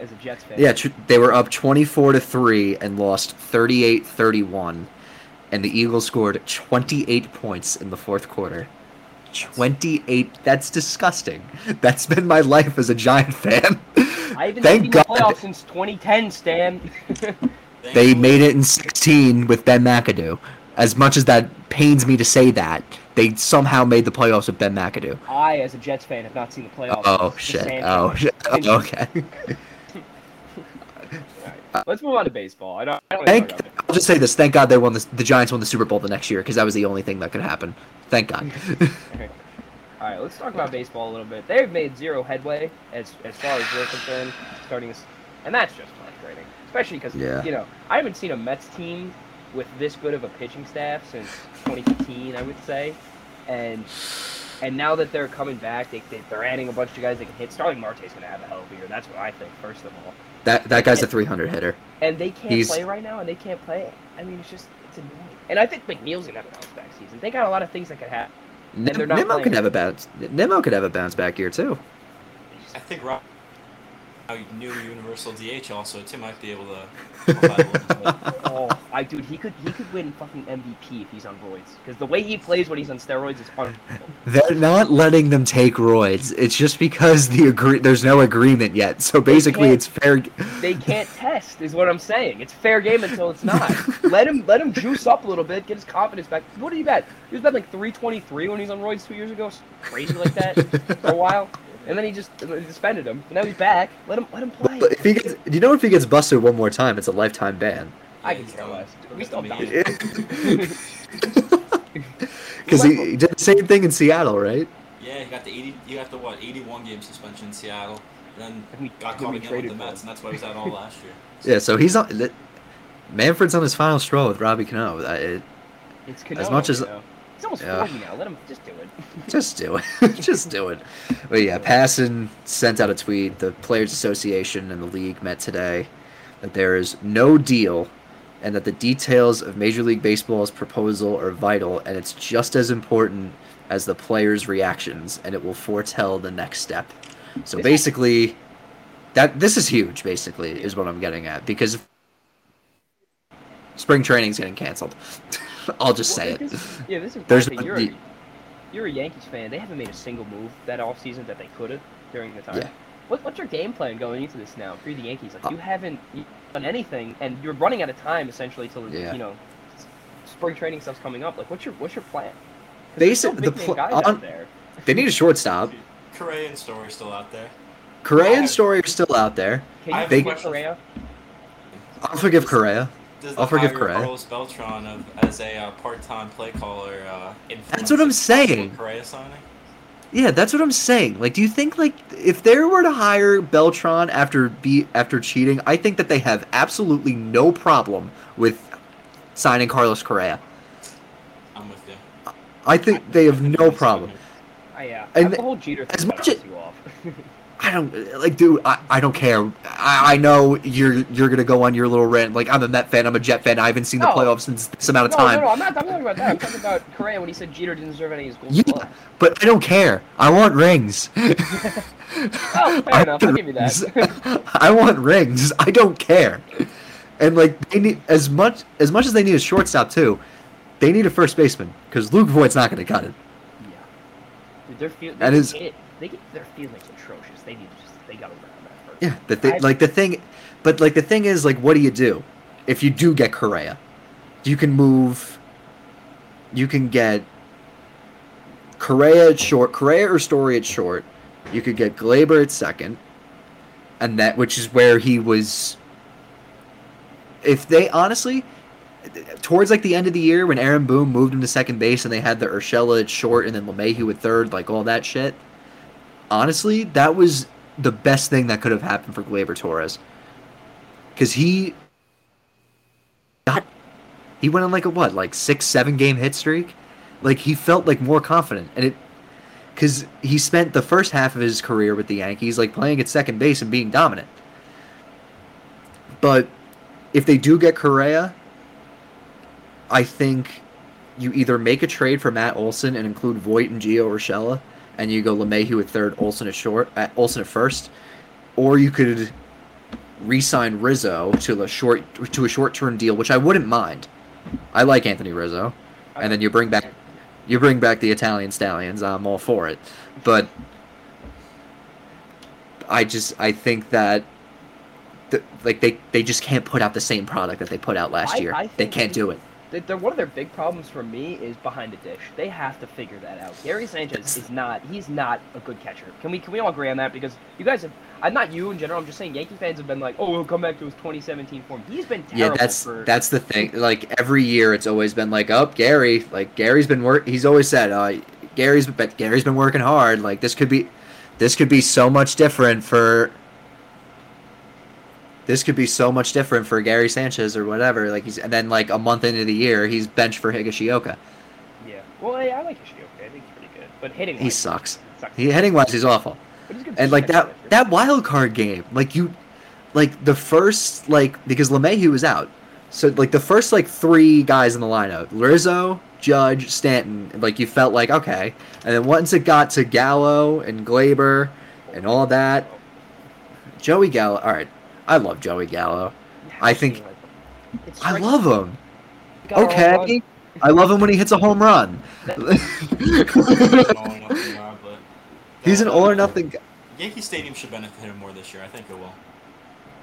as a Jets fan. Yeah, tr- they were up 24 to 3 and lost 38-31 and the Eagles scored 28 points in the fourth quarter. 28 that's disgusting. That's been my life as a Giant fan. I haven't Thank seen God the playoffs since 2010, Stan. They made it in 16 with Ben McAdoo. As much as that pains me to say that, they somehow made the playoffs with Ben McAdoo. I, as a Jets fan, have not seen the playoffs. Oh shit. Oh shit. Oh, okay. Let's move on to baseball. I don't. I don't thank, I'll just say this. Thank God they won the the Giants won the Super Bowl the next year because that was the only thing that could happen. Thank God. All right, let's talk about baseball a little bit. They've made zero headway as as far as we're concerned, starting this, and that's just frustrating. Especially because Yeah. you know I haven't seen a Mets team with this good of a pitching staff since 2015, I would say, and and now that they're coming back, they, they they're adding a bunch of guys that can hit. Starling Marte's gonna have a hell of a year. That's what I think. First of all, that that guy's a 300 hitter. and they can't He's- play right now, and they can't play. I mean, it's just it's annoying. And I think McNeil's gonna have a bounce back season. They got a lot of things that could happen. Nim- they're not Nimmo could have a bounce. Nimmo could have a bounce back year too. I think Rob, our new universal DH also, Tim might be able to. help out a little bit. Oh, I dude, he could he could win fucking MVP if he's on roids. Because the way he plays when he's on steroids is unbelievable. They're not letting them take roids. It's just because the agree there's no agreement yet. So basically, it's fair. They can't test, is what I'm saying. It's fair game until it's not. let him let him juice up a little bit, get his confidence back. What did he bet? He was betting like 323 when he was on roids two years ago. Crazy like that for a while. And then he just suspended him. Now he's back. Let him let him play. But if he gets, you know, if he gets busted one more time, it's a lifetime ban. I can he's care done. less. We still done done. immediately. Because he, he did the same thing in Seattle, right? Yeah, he got the 80. You got the what? 81 game suspension in Seattle, and then got caught again with the for him. Mets, and that's why he was out all last year. Yeah. So he's on. that- Manfred's on his final straw with Robbie Cano. I- It, It's As much as- you know. he's almost Yeah. 40 now. Let him just do it. just do it. just do it. But yeah, Passan sent out a tweet. The Players Association and the league met today that there is no deal and that the details of Major League Baseball's proposal are vital and it's just as important as the players' reactions and it will foretell the next step. So basically that this is huge basically is what I'm getting at because spring training's getting canceled. I'll just say Well, it. this- yeah, this is There's you're, the- you're a Yankees fan. They haven't made a single move that offseason that they could have during the time. Yeah. What, what's your game plan going into this now for the Yankees? Like Uh, you haven't done anything, and you're running out of time essentially till Yeah. you know spring training stuff's coming up. Like what's your what's your plan? 'Cause They said the pl- guys on- out there. They need a shortstop. Correa and Story still out there. Correa and Story are still out there. Can I you have a forgive question. Correa? I'll forgive Correa. Does I'll the forgive hire Correa. Carlos Beltran of, as a uh, part-time play caller uh, That's what I'm influence a possible saying. Correa signing. Yeah, that's what I'm saying. Like, do you think like if they were to hire Beltran after be after cheating, I think that they have absolutely no problem with signing Carlos Correa. I'm with you. I think they have no problem. I, uh, yeah. And the whole Jeter as thing much as- you off. I don't like, dude. I, I don't care. I, I know you're you're gonna go on your little rant. Like I'm a Met fan. I'm a Jet fan. I haven't seen the playoffs since this amount of no, time. no, no, I'm not. I'm talking about that. I'm talking about Correa when he said Jeter didn't deserve any of his gold Yeah, but I don't care. I want rings. Oh, fair I enough. I'll want give you that. rings. I want rings. I don't care. And like they need as much as much as they need a shortstop too. They need a first baseman because Luke Voit's not going to cut it. Yeah. Dude, their field, That they is- get- they get their fielding's atrocious. They need to just they gotta work on that first. Yeah, the thing, I- like the thing, but like the thing is, like, what do you do if you do get Correa? You can move. You can get Correa at short, Correa or Story at short. You could get Gleyber at second, and that which is where he was. If they honestly, towards like the end of the year when Aaron Boone moved him to second base and they had the Urshela at short and then LeMahieu at third, like all that shit. Honestly, that was the best thing that could have happened for Gleyber Torres. Because he got, he went on like a what, like six, seven game hit streak. Like he felt like more confident, and it, because he spent the first half of his career with the Yankees like playing at second base and being dominant. But if they do get Correa, I think you either make a trade for Matt Olson and include Voit and Gio Urshela, and you go LeMahieu at third, Olson at short, at Olson at first, or you could re-sign Rizzo to a short to a short-term deal, which I wouldn't mind. I like Anthony Rizzo, and then you bring back you bring back the Italian Stallions. I'm all for it, but I just I think that. The, like they, they just can't put out the same product that they put out last I- year. I they can't do it. They- They're, one of their big problems for me is behind the dish. They have to figure that out. Gary Sanchez is not. He's not a good catcher. Can we can we all agree on that? Because you guys have. I'm not you in general. I'm just saying Yankee fans have been like, oh, he'll come back to his 2017 form. He's been terrible Yeah, that's for. that's the thing. Like every year, it's always been like, "Up, Gary." Like Gary's been work. He's always said, uh, "Gary's but Gary's been working hard." Like this could be, this could be so much different for. This could be so much different for Gary Sanchez or whatever. Like he's and then like a month into the year, he's benched for Higashioka. yeah. Well, I, I like Ishioka. I think he's pretty good. But hitting. He sucks. Sucks. He hitting wise, he's awful. He's And like that catcher. that wild card game, like you, like the first like because LeMahieu was out, so like the first like three guys in the lineup, Rizzo, Judge, Stanton, like you felt like okay, and then once it got to Gallo and Gleyber and all that, Joey Gallo. All right, I love Joey Gallo. You have I think- see, like, it I love him. Got a home Okay, I love him when he hits a home run. He's an all or nothing guy, but He's an all or nothing. guy. Yankee Stadium should benefit him more this year. I think it will.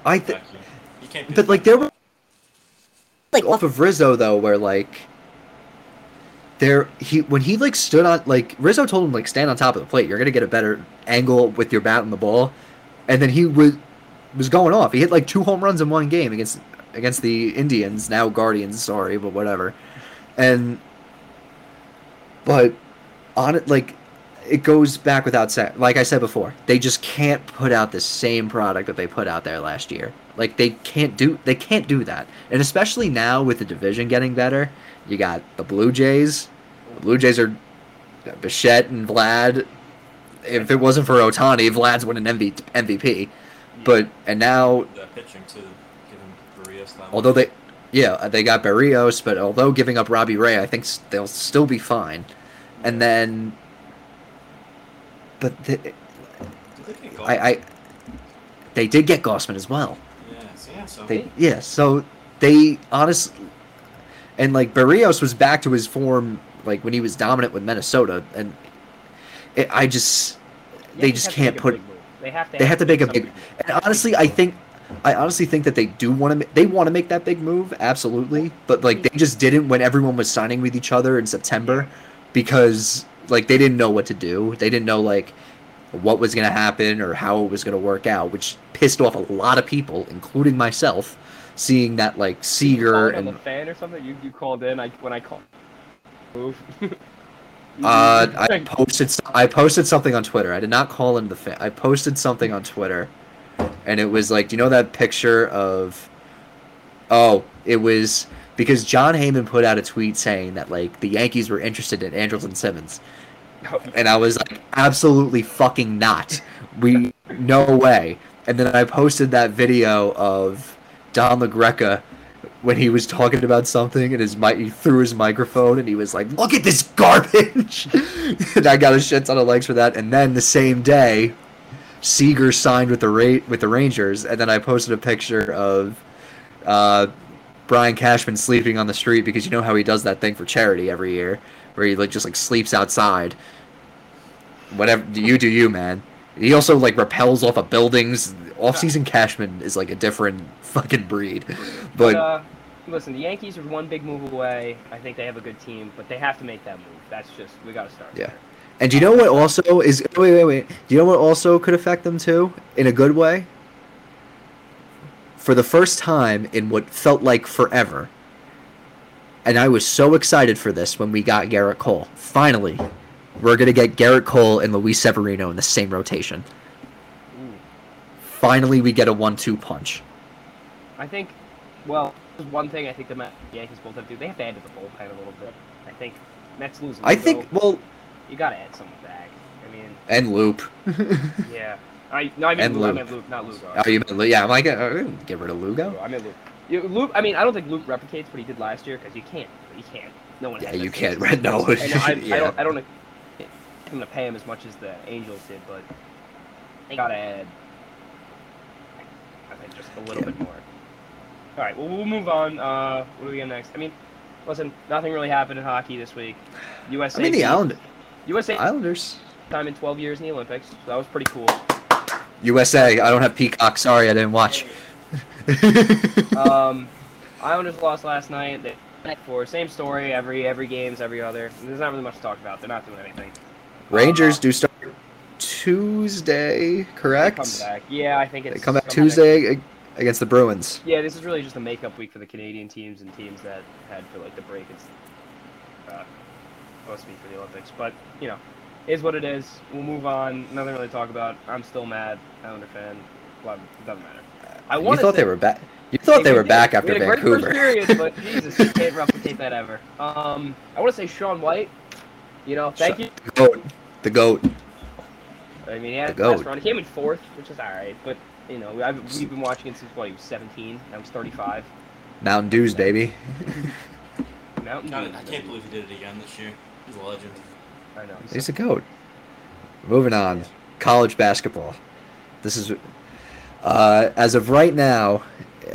I think, Back can't. but like there were like off of Rizzo though, where like there he when he like stood on like Rizzo told him like stand on top of the plate. You're gonna get a better angle with your bat and the ball, and then he was was going off. He hit like two home runs in one game against against the Indians, now Guardians. Sorry, but whatever. And but on it like it goes back without saying like i said before they just can't put out the same product that they put out there last year like they can't do they can't do that and especially now with the division getting better you got the blue jays the blue jays are bichette and vlad if it wasn't for otani vlad's winning MV, mvp but and now the pitching too. Give Berrios that although they yeah uh, they got berrios but although giving up robbie ray i think they'll still be fine and then but the, Did they get I, I they did get Gausman as well. Yeah. So, yeah. So They yeah, so they honest and like Berrios was back to his form like when he was dominant with Minnesota and it, I just they just can't put big move. They have to. they have to make a big and honestly I think I honestly think that they do want to they want to make that big move absolutely but like they just didn't when everyone was signing with each other in September because like they didn't know what to do they didn't know like what was going to happen or how it was going to work out which pissed off a lot of people including myself seeing that like You Seager called on and the fan or something. You you called in. I when I called. Move. Uh, I posted I posted something on Twitter. I did not call in the fan. I posted something on Twitter, and it was like, do you know that picture of? Oh, it was because Jon Heyman put out a tweet saying that like the Yankees were interested in Andrelton Simmons, and I was like, absolutely fucking not. We no way. And then I posted that video of Don LaGreca when he was talking about something and his mic he threw his microphone and he was like, "Look at this garbage," and I got a shit ton of likes for that. And then the same day, Seager signed with the Ra- with the Rangers, and then I posted a picture of uh, Brian Cashman sleeping on the street because you know how he does that thing for charity every year, where he like just like sleeps outside. Whatever you do, you man. He also like repels off of buildings. Off-season Cashman is like a different fucking breed, But but uh, listen, the Yankees are one big move away. I think they have a good team, but they have to make that move. That's just we got to start. Yeah. And do you know what also is wait wait wait? Do you know what also could affect them too in a good way? For the first time in what felt like forever. And I was so excited for this when we got Gerrit Cole. Finally, we're going to get Gerrit Cole and Luis Severino in the same rotation. Ooh. Finally, we get a one-two punch. I think, well, there's one thing I think the Yankees both have to do. They have to add to the bullpen a little bit. I think Mets lose. I think well, you got to add someone back. I mean, and Loup. yeah. I no, I mean And Lugo. I meant Luke, not Lugo. oh, you meant Lu- yeah? I'm like, uh, get rid of Lugo. I meant Luke. You, Luke. I mean, I don't think Luke replicates what he did last year because you can't. You can't. No one. Yeah, has you can't. patience. No, I, I, yeah. don't. I don't. him to pay him as much as the Angels did, but they gotta add. I think just a little Yeah. bit more. All right. Well, we'll move on. Uh, what do we get next? I mean, listen. Nothing really happened in hockey this week. USA. I mean, the beat- Island, USA Islanders. time in 12 years in the Olympics. So that was pretty cool. USA. I don't have Peacock. Sorry, I didn't watch. um, Islanders lost last night. They for same story every every games every other. There's not really much to talk about. They're not doing anything. Rangers do start Tuesday, They correct? come back. Yeah, I think They it's come back Tuesday against the Bruins. Yeah, this is really just a makeup week for the Canadian teams and teams that had for like the break. It's uh, supposed to be for the Olympics, but you know, is what it is. We'll move on. Nothing really to talk about. I'm still mad. Islander fan. Well, it doesn't matter. I You thought they were back. You thought they were did. back We after had a great first Vancouver. period, but Jesus, you can't replicate that ever. Um, I want to say Shaun White. You know, thank you. The goat. The goat. I mean, yeah, The GOAT. run. He came in fourth, which is all right. But you know, I've, we've been watching it since what he was 17. Now he's 35. Mountain Dews, baby. Mountain God, Dew. I can't believe he did it again this year. He's a legend. I know. He's He's a goat. Moving on. College basketball. This is, uh, as of right now,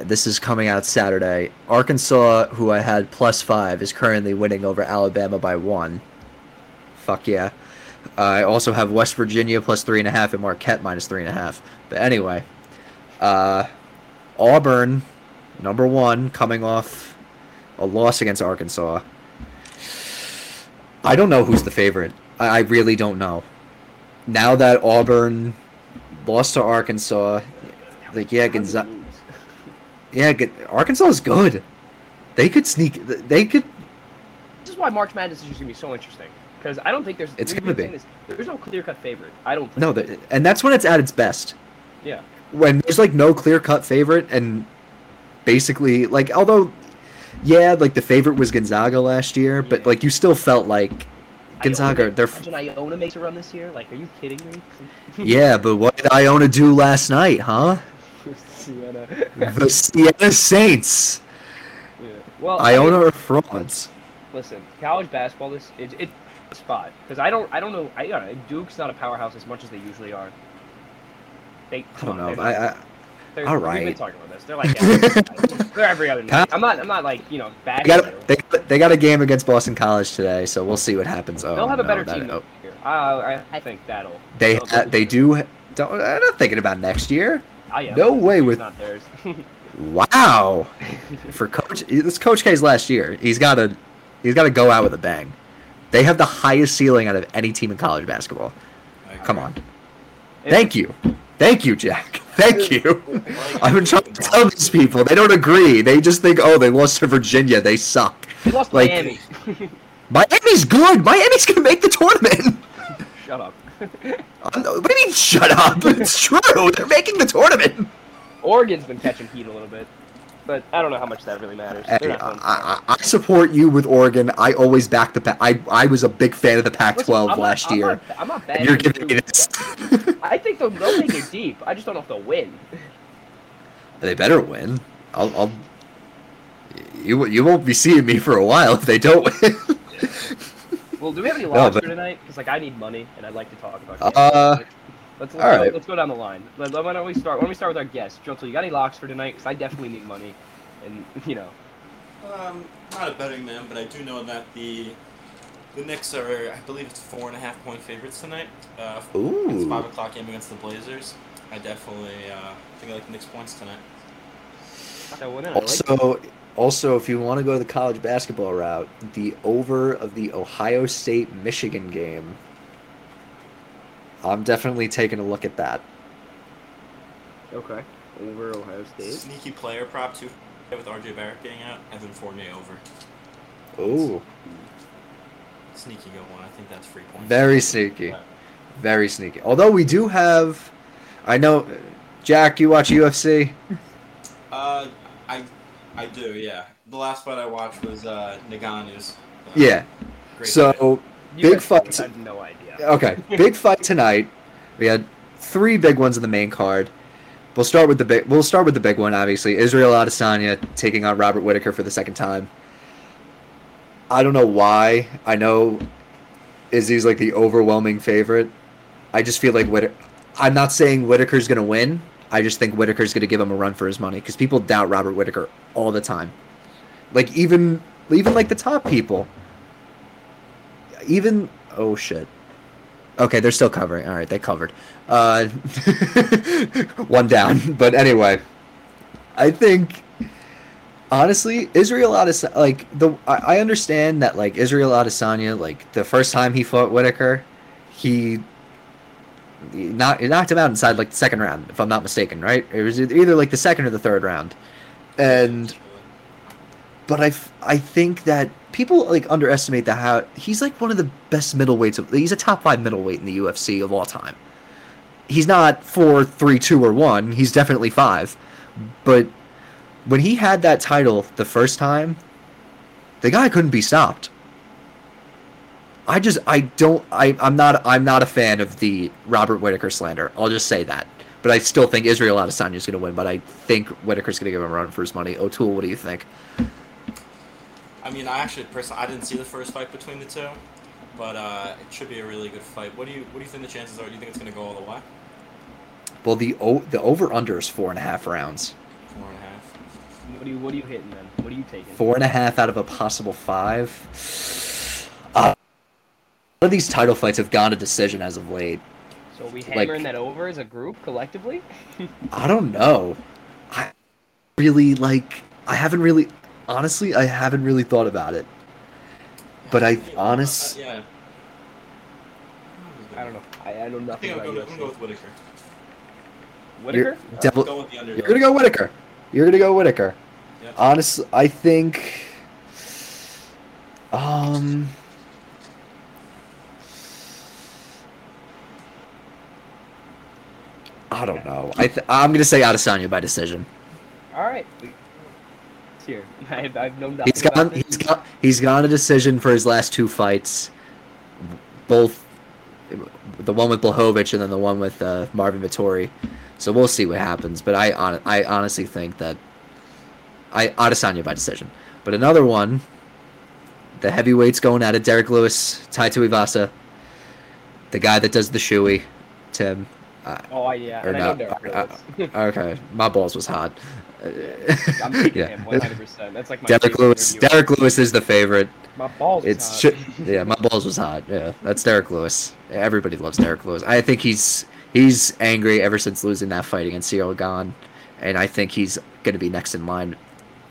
this is coming out Saturday. Arkansas, who I had plus five, is currently winning over Alabama by one. Fuck yeah. I also have West Virginia plus three and a half and Marquette minus three and a half. But anyway, uh, Auburn, number one, coming off a loss against Arkansas. I don't know who's the favorite. I, I really don't know. Now that Auburn lost to Arkansas, like yeah, Gonzaga. Yeah, Arkansas is good. They could sneak. They could. This is why March Madness is just gonna be so interesting because I don't think there's. It's gonna be. there's no clear cut favorite. I don't. Think. No, the, and that's when it's at its best. Yeah. When there's like no clear cut favorite, and basically like although, yeah, like the favorite was Gonzaga last year, but like you still felt like Gonzaga. Iona, They're imagine Iona makes a run this year. Like, are you kidding me? yeah, but what did Iona do last night, huh? Siena. The Siena Saints. yeah. Well, I mean, Iona are frauds. listen, college basketball this it, it spot because I don't I don't know I Duke's not a powerhouse as much as they usually are. They I don't know. They're, I, I they're, all We've been talking about this. They're like yeah, they're every other night. I'm not I'm not like you know bad. they got they, they got a game against Boston College today, so we'll see what happens. Oh, They'll have a better that- team oh, year. Uh, I, I think that'll. They they'll- uh, they do. Don't, I'm not thinking about next year. I am. no way It's with- not theirs. Wow. For coach, this Coach K's last year. He's got to he's got to go out with a bang. They have the highest ceiling out of any team in college basketball. Come on. Thank you. Thank you, Jack. Thank you. I've been trying to tell these people. They don't agree. They just think, oh, they lost to Virginia. They suck. They lost to Like- Miami. Miami's good. Miami's going to make the tournament. Shut up. No, What do you mean, shut up? It's true. They're making the tournament. Oregon's been catching heat a little bit, but I don't know how much that really matters. Hey, not. I, I, I support you with Oregon. I always back the. Pa- I I was a big fan of the Listen, Pac-12 I'm not- last I'm year. Not, I'm not bad. You're giving me this. I think they'll, they'll make it deep. I just don't know if they'll win. they better win. I'll, I'll. You you won't be seeing me for a while if they don't win. Well, do we have any No, but- tonight? Because like I need money and I'd like to talk about. Uh, games. Let's let's, all go, right. let's go down the line. Let, why don't we start? Why don't we start with our guest, Juntle? You got any locks for tonight? Because I definitely need money, and you know. Um, not a betting man, but I do know that the the Knicks are, I believe it's four and a half point favorites tonight. Uh, it's five o'clock game against the Blazers. I definitely uh, think I like the Knicks points tonight. So, well, then, I like Also, also, if you want to go the college basketball route, the over of the Ohio State Michigan game. I'm definitely taking a look at that. Okay. Over Ohio State. Sneaky player prop too with RJ Barrett getting out. Evan Fournier over. Ooh, Sneaky good one. I think that's free points. very sneaky, very sneaky. Although we do have, I know, Jack, you watch UFC. Uh, I I do. Yeah. The last fight I watched was uh, Ngannou's. Uh, Yeah. Great fight. So You Big guys fights. I have no idea. Okay, big fight tonight. We had three big ones in the main card. We'll start with the big. We'll start with the big one, obviously. Israel Adesanya taking on Robert Whitaker for the second time. I don't know why. I know Izzy's like the overwhelming favorite. I just feel like Whitaker. I'm not saying Whitaker's gonna win. I just think Whitaker's gonna give him a run for his money because people doubt Robert Whitaker all the time. Like even even like the top people. Even oh shit. Okay, they're still covering. All right, they covered. Uh, one down. But anyway, I think honestly, Israel Adesanya, like the I, I understand that like Israel Adesanya, like the first time he fought Whitaker, he knocked, knocked him out inside like the second round, if I'm not mistaken, right? It was either like the second or the third round, and but I, I think that people like underestimate that how he's like one of the best middleweights. Of, he's a top five middleweight in the UFC of all time. He's not four, three, two, or one. He's definitely five. But when he had that title the first time, the guy couldn't be stopped. I just I don't I I'm not I'm not a fan of the Robert Whitaker slander. I'll just say that. But I still think Israel Adesanya is going to win. But I think Whitaker's going to give him a run for his money. O'Toole, what do you think? I mean, I actually personally I didn't see the first fight between the two, but uh, it should be a really good fight. What do you what do you think the chances are? Do you think it's going to go all the way? Well, the o- the over under is four and a half rounds. Four and a half. What are you What are you hitting then? What are you taking? Four and a half out of a possible five. Uh, one of these title fights have gone to decision as of late. So are we like- hammering that over as a group collectively? I don't know. I really like. I haven't really, honestly, I haven't really thought about it. But I think- honest- uh, yeah. I don't know. I, I know I nothing think I'll about go, I'm gonna go with Whitaker. Whitaker? You're, devil, Go with the you're gonna go Whitaker. You're gonna go Whitaker. Yeah. Honestly, I think. Um. I don't know. I th- I'm gonna say Adesanya by decision. All right. It's here. I have, known He's gone. He's gone. He's gone a decision for his last two fights, both the one with Blachowicz and then the one with uh, Marvin Vettori. So we'll see what happens. But I, hon- I honestly think that I Adesanya by decision. But another one, the heavyweights going at it: Derrick Lewis, Tai Tuivasa, the guy that does the shoey, Tim. Oh, yeah. Or I. Derrick Uh, Okay, my balls was hot. I'm taking yeah. him 100%. That's like my Derrick Lewis. Derrick Lewis is the favorite. My balls. It's hot. yeah, my balls was hot. Yeah, that's Derrick Lewis. Everybody loves Derrick Lewis. I think he's he's angry ever since losing that fight against Ciryl and I think he's gonna be next in line.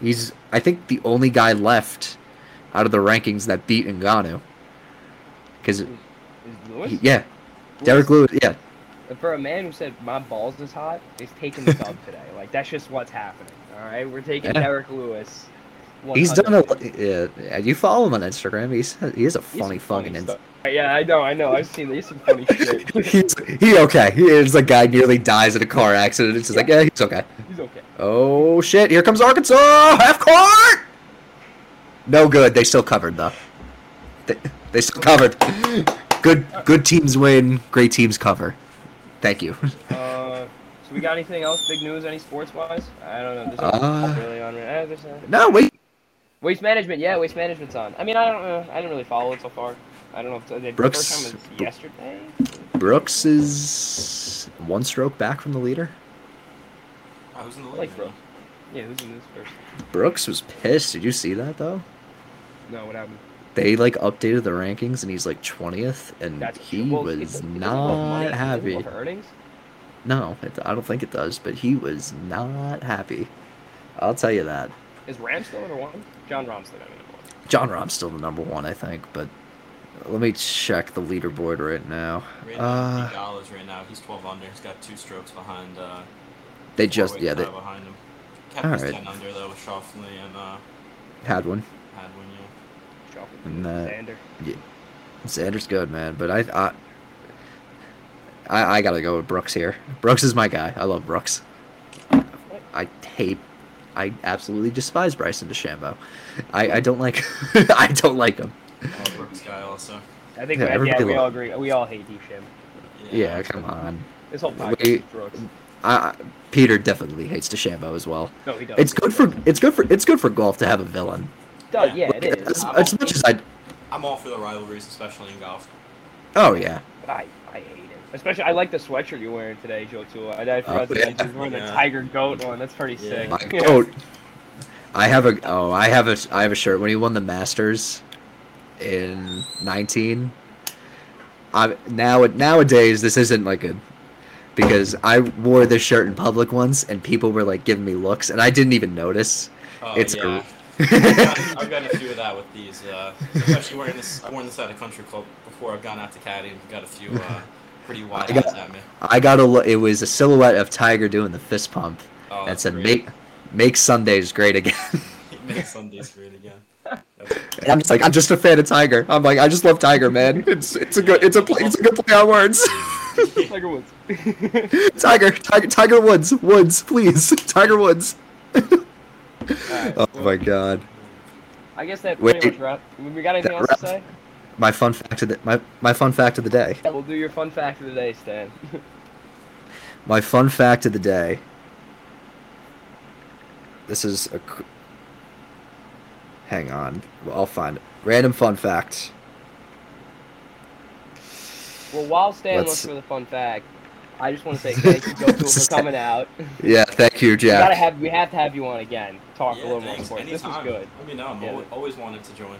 He's I think the only guy left out of the rankings that beat Ngannou. Because Is Lewis? yeah, Derrick Lewis. Yeah, for a man who said my balls is hot, is taking the dub today. Like that's just what's happening. All right, we're taking Yeah. Derrick Lewis. he's done a. Yeah, yeah, you follow him on Instagram. He's he is a funny fucking. stuff. Yeah, I know, I know. I've seen he's some funny shit. he's he okay. He is a guy nearly dies in a car accident. It's just like yeah, he's okay. He's okay. Oh shit! Here comes Arkansas. Half court. No good. They still covered though. They, they still covered. Good good teams win. Great teams cover. Thank you. Uh, so we got anything else? Big news? Any sports wise? I don't know. There's Uh, really on. Uh. No wait. Waste management. Yeah, waste management's on. I mean, I don't. Uh, I didn't really follow it so far. I don't know. If the Brooks- first time was yesterday. Brooks is one stroke back from the leader. I was in the lead. league. like. Brooks. Yeah, who's in this first? Brooks was pissed. Did you see that though? No, what happened? They like updated the rankings and he's like twentieth, and That's he well, was it- it doesn't go not off money, it happy. off. No, it, I don't think it does. But he was not happy. I'll tell you that. Is Rahm still number one? Jon Rahm's still number one. Jon Rahm's still the number one, I think, but let me check the leaderboard right now. Right now, Uh, Pete right now, he's 12 under. He's got two strokes behind. Uh, they just yeah they tie behind him. Kept All his right. 10 under though with Schauffele and uh, had one. Hadwin. Yeah. Schauffele. And, uh, Xander. Sanders good man, but I I I, I gotta go with Brooks here. Brooks is my guy. I love Brooks. I hate. I absolutely despise Bryson DeChambeau. I, I don't like. I don't like him. I'm a Brooks guy also. I think Yeah, yeah, we lo- all agree. We all hate Deep Shim. Yeah, come on. This whole podcast Wait. is Brooks. I, I- Peter definitely hates DeChambeau as well. No, he does. It's good for it's good for it's good for golf to have a villain. Does, yeah, it is. As, I'm as all- much as I. I'm all for the rivalries, especially in golf. Oh yeah. I, I hate it. Especially, I like the sweatshirt you're wearing today, Joe. Too. I, I forgot Oh, to yeah. mention you're wearing the Yeah. tiger goat one. That's pretty Yeah. sick. My Yeah. goat. I have a oh I have a I have a shirt when he won the Masters in nineteen. I now nowadays this isn't like a because I wore this shirt in public once and people were like giving me looks and I didn't even notice. Oh, It's a- yeah. I've, I've gotten a few of that with these, uh, especially wearing this. I've worn this at a country club before. I've gone out to Caddy and got a few uh, pretty wide I got- at me. I got a. It was a silhouette of Tiger doing the fist pump Oh, that said great. "Make make Sundays great again." Make Sundays great again. And I'm just like I'm just a fan of Tiger. I'm like I just love Tiger, man. It's it's a good it's a play, it's a good play on words. Tiger Woods. Tiger, Tiger, Tiger Woods, Woods, please, Tiger Woods. Alright, Oh well, my God. I guess that Wait. much wrap. We got anything else to say? My fun fact of the my, my fun fact of the day. We'll do your fun fact of the day, Stan. My fun fact of the day. This is a. Hang on, I'll find it. Random fun fact. well, while Stan Let's- looks for the fun fact, I just want to say thank you, Joe, for coming out. Yeah, thank you, We gotta Jack. have we have to have you on again. Talk yeah, a little more sports. This was good. Let me know. I'm Yeah. always, always wanted to join.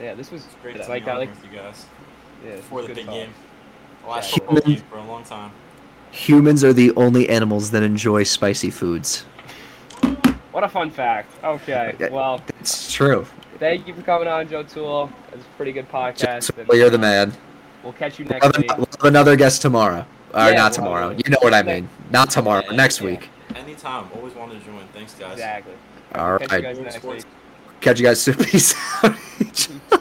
Yeah, this was It's great good. to Like I like. with you guys Yeah, this before was the big talk. game. The last Yeah. football game for a long time. Humans are the only animals that enjoy spicy foods. What a fun fact. Okay, well, It's true. thank you for coming on, Joe Tool. It's a pretty good podcast. Jack, and, you're the man. We'll catch you We'll next have, week. an- we'll have another guest tomorrow. Or Yeah, not tomorrow. have- You know what I mean. Not tomorrow. Yeah, next yeah. week. Anytime. Always wanted to join. Thanks, guys. Exactly. All Catch you guys next week. Catch you guys soon. Peace out.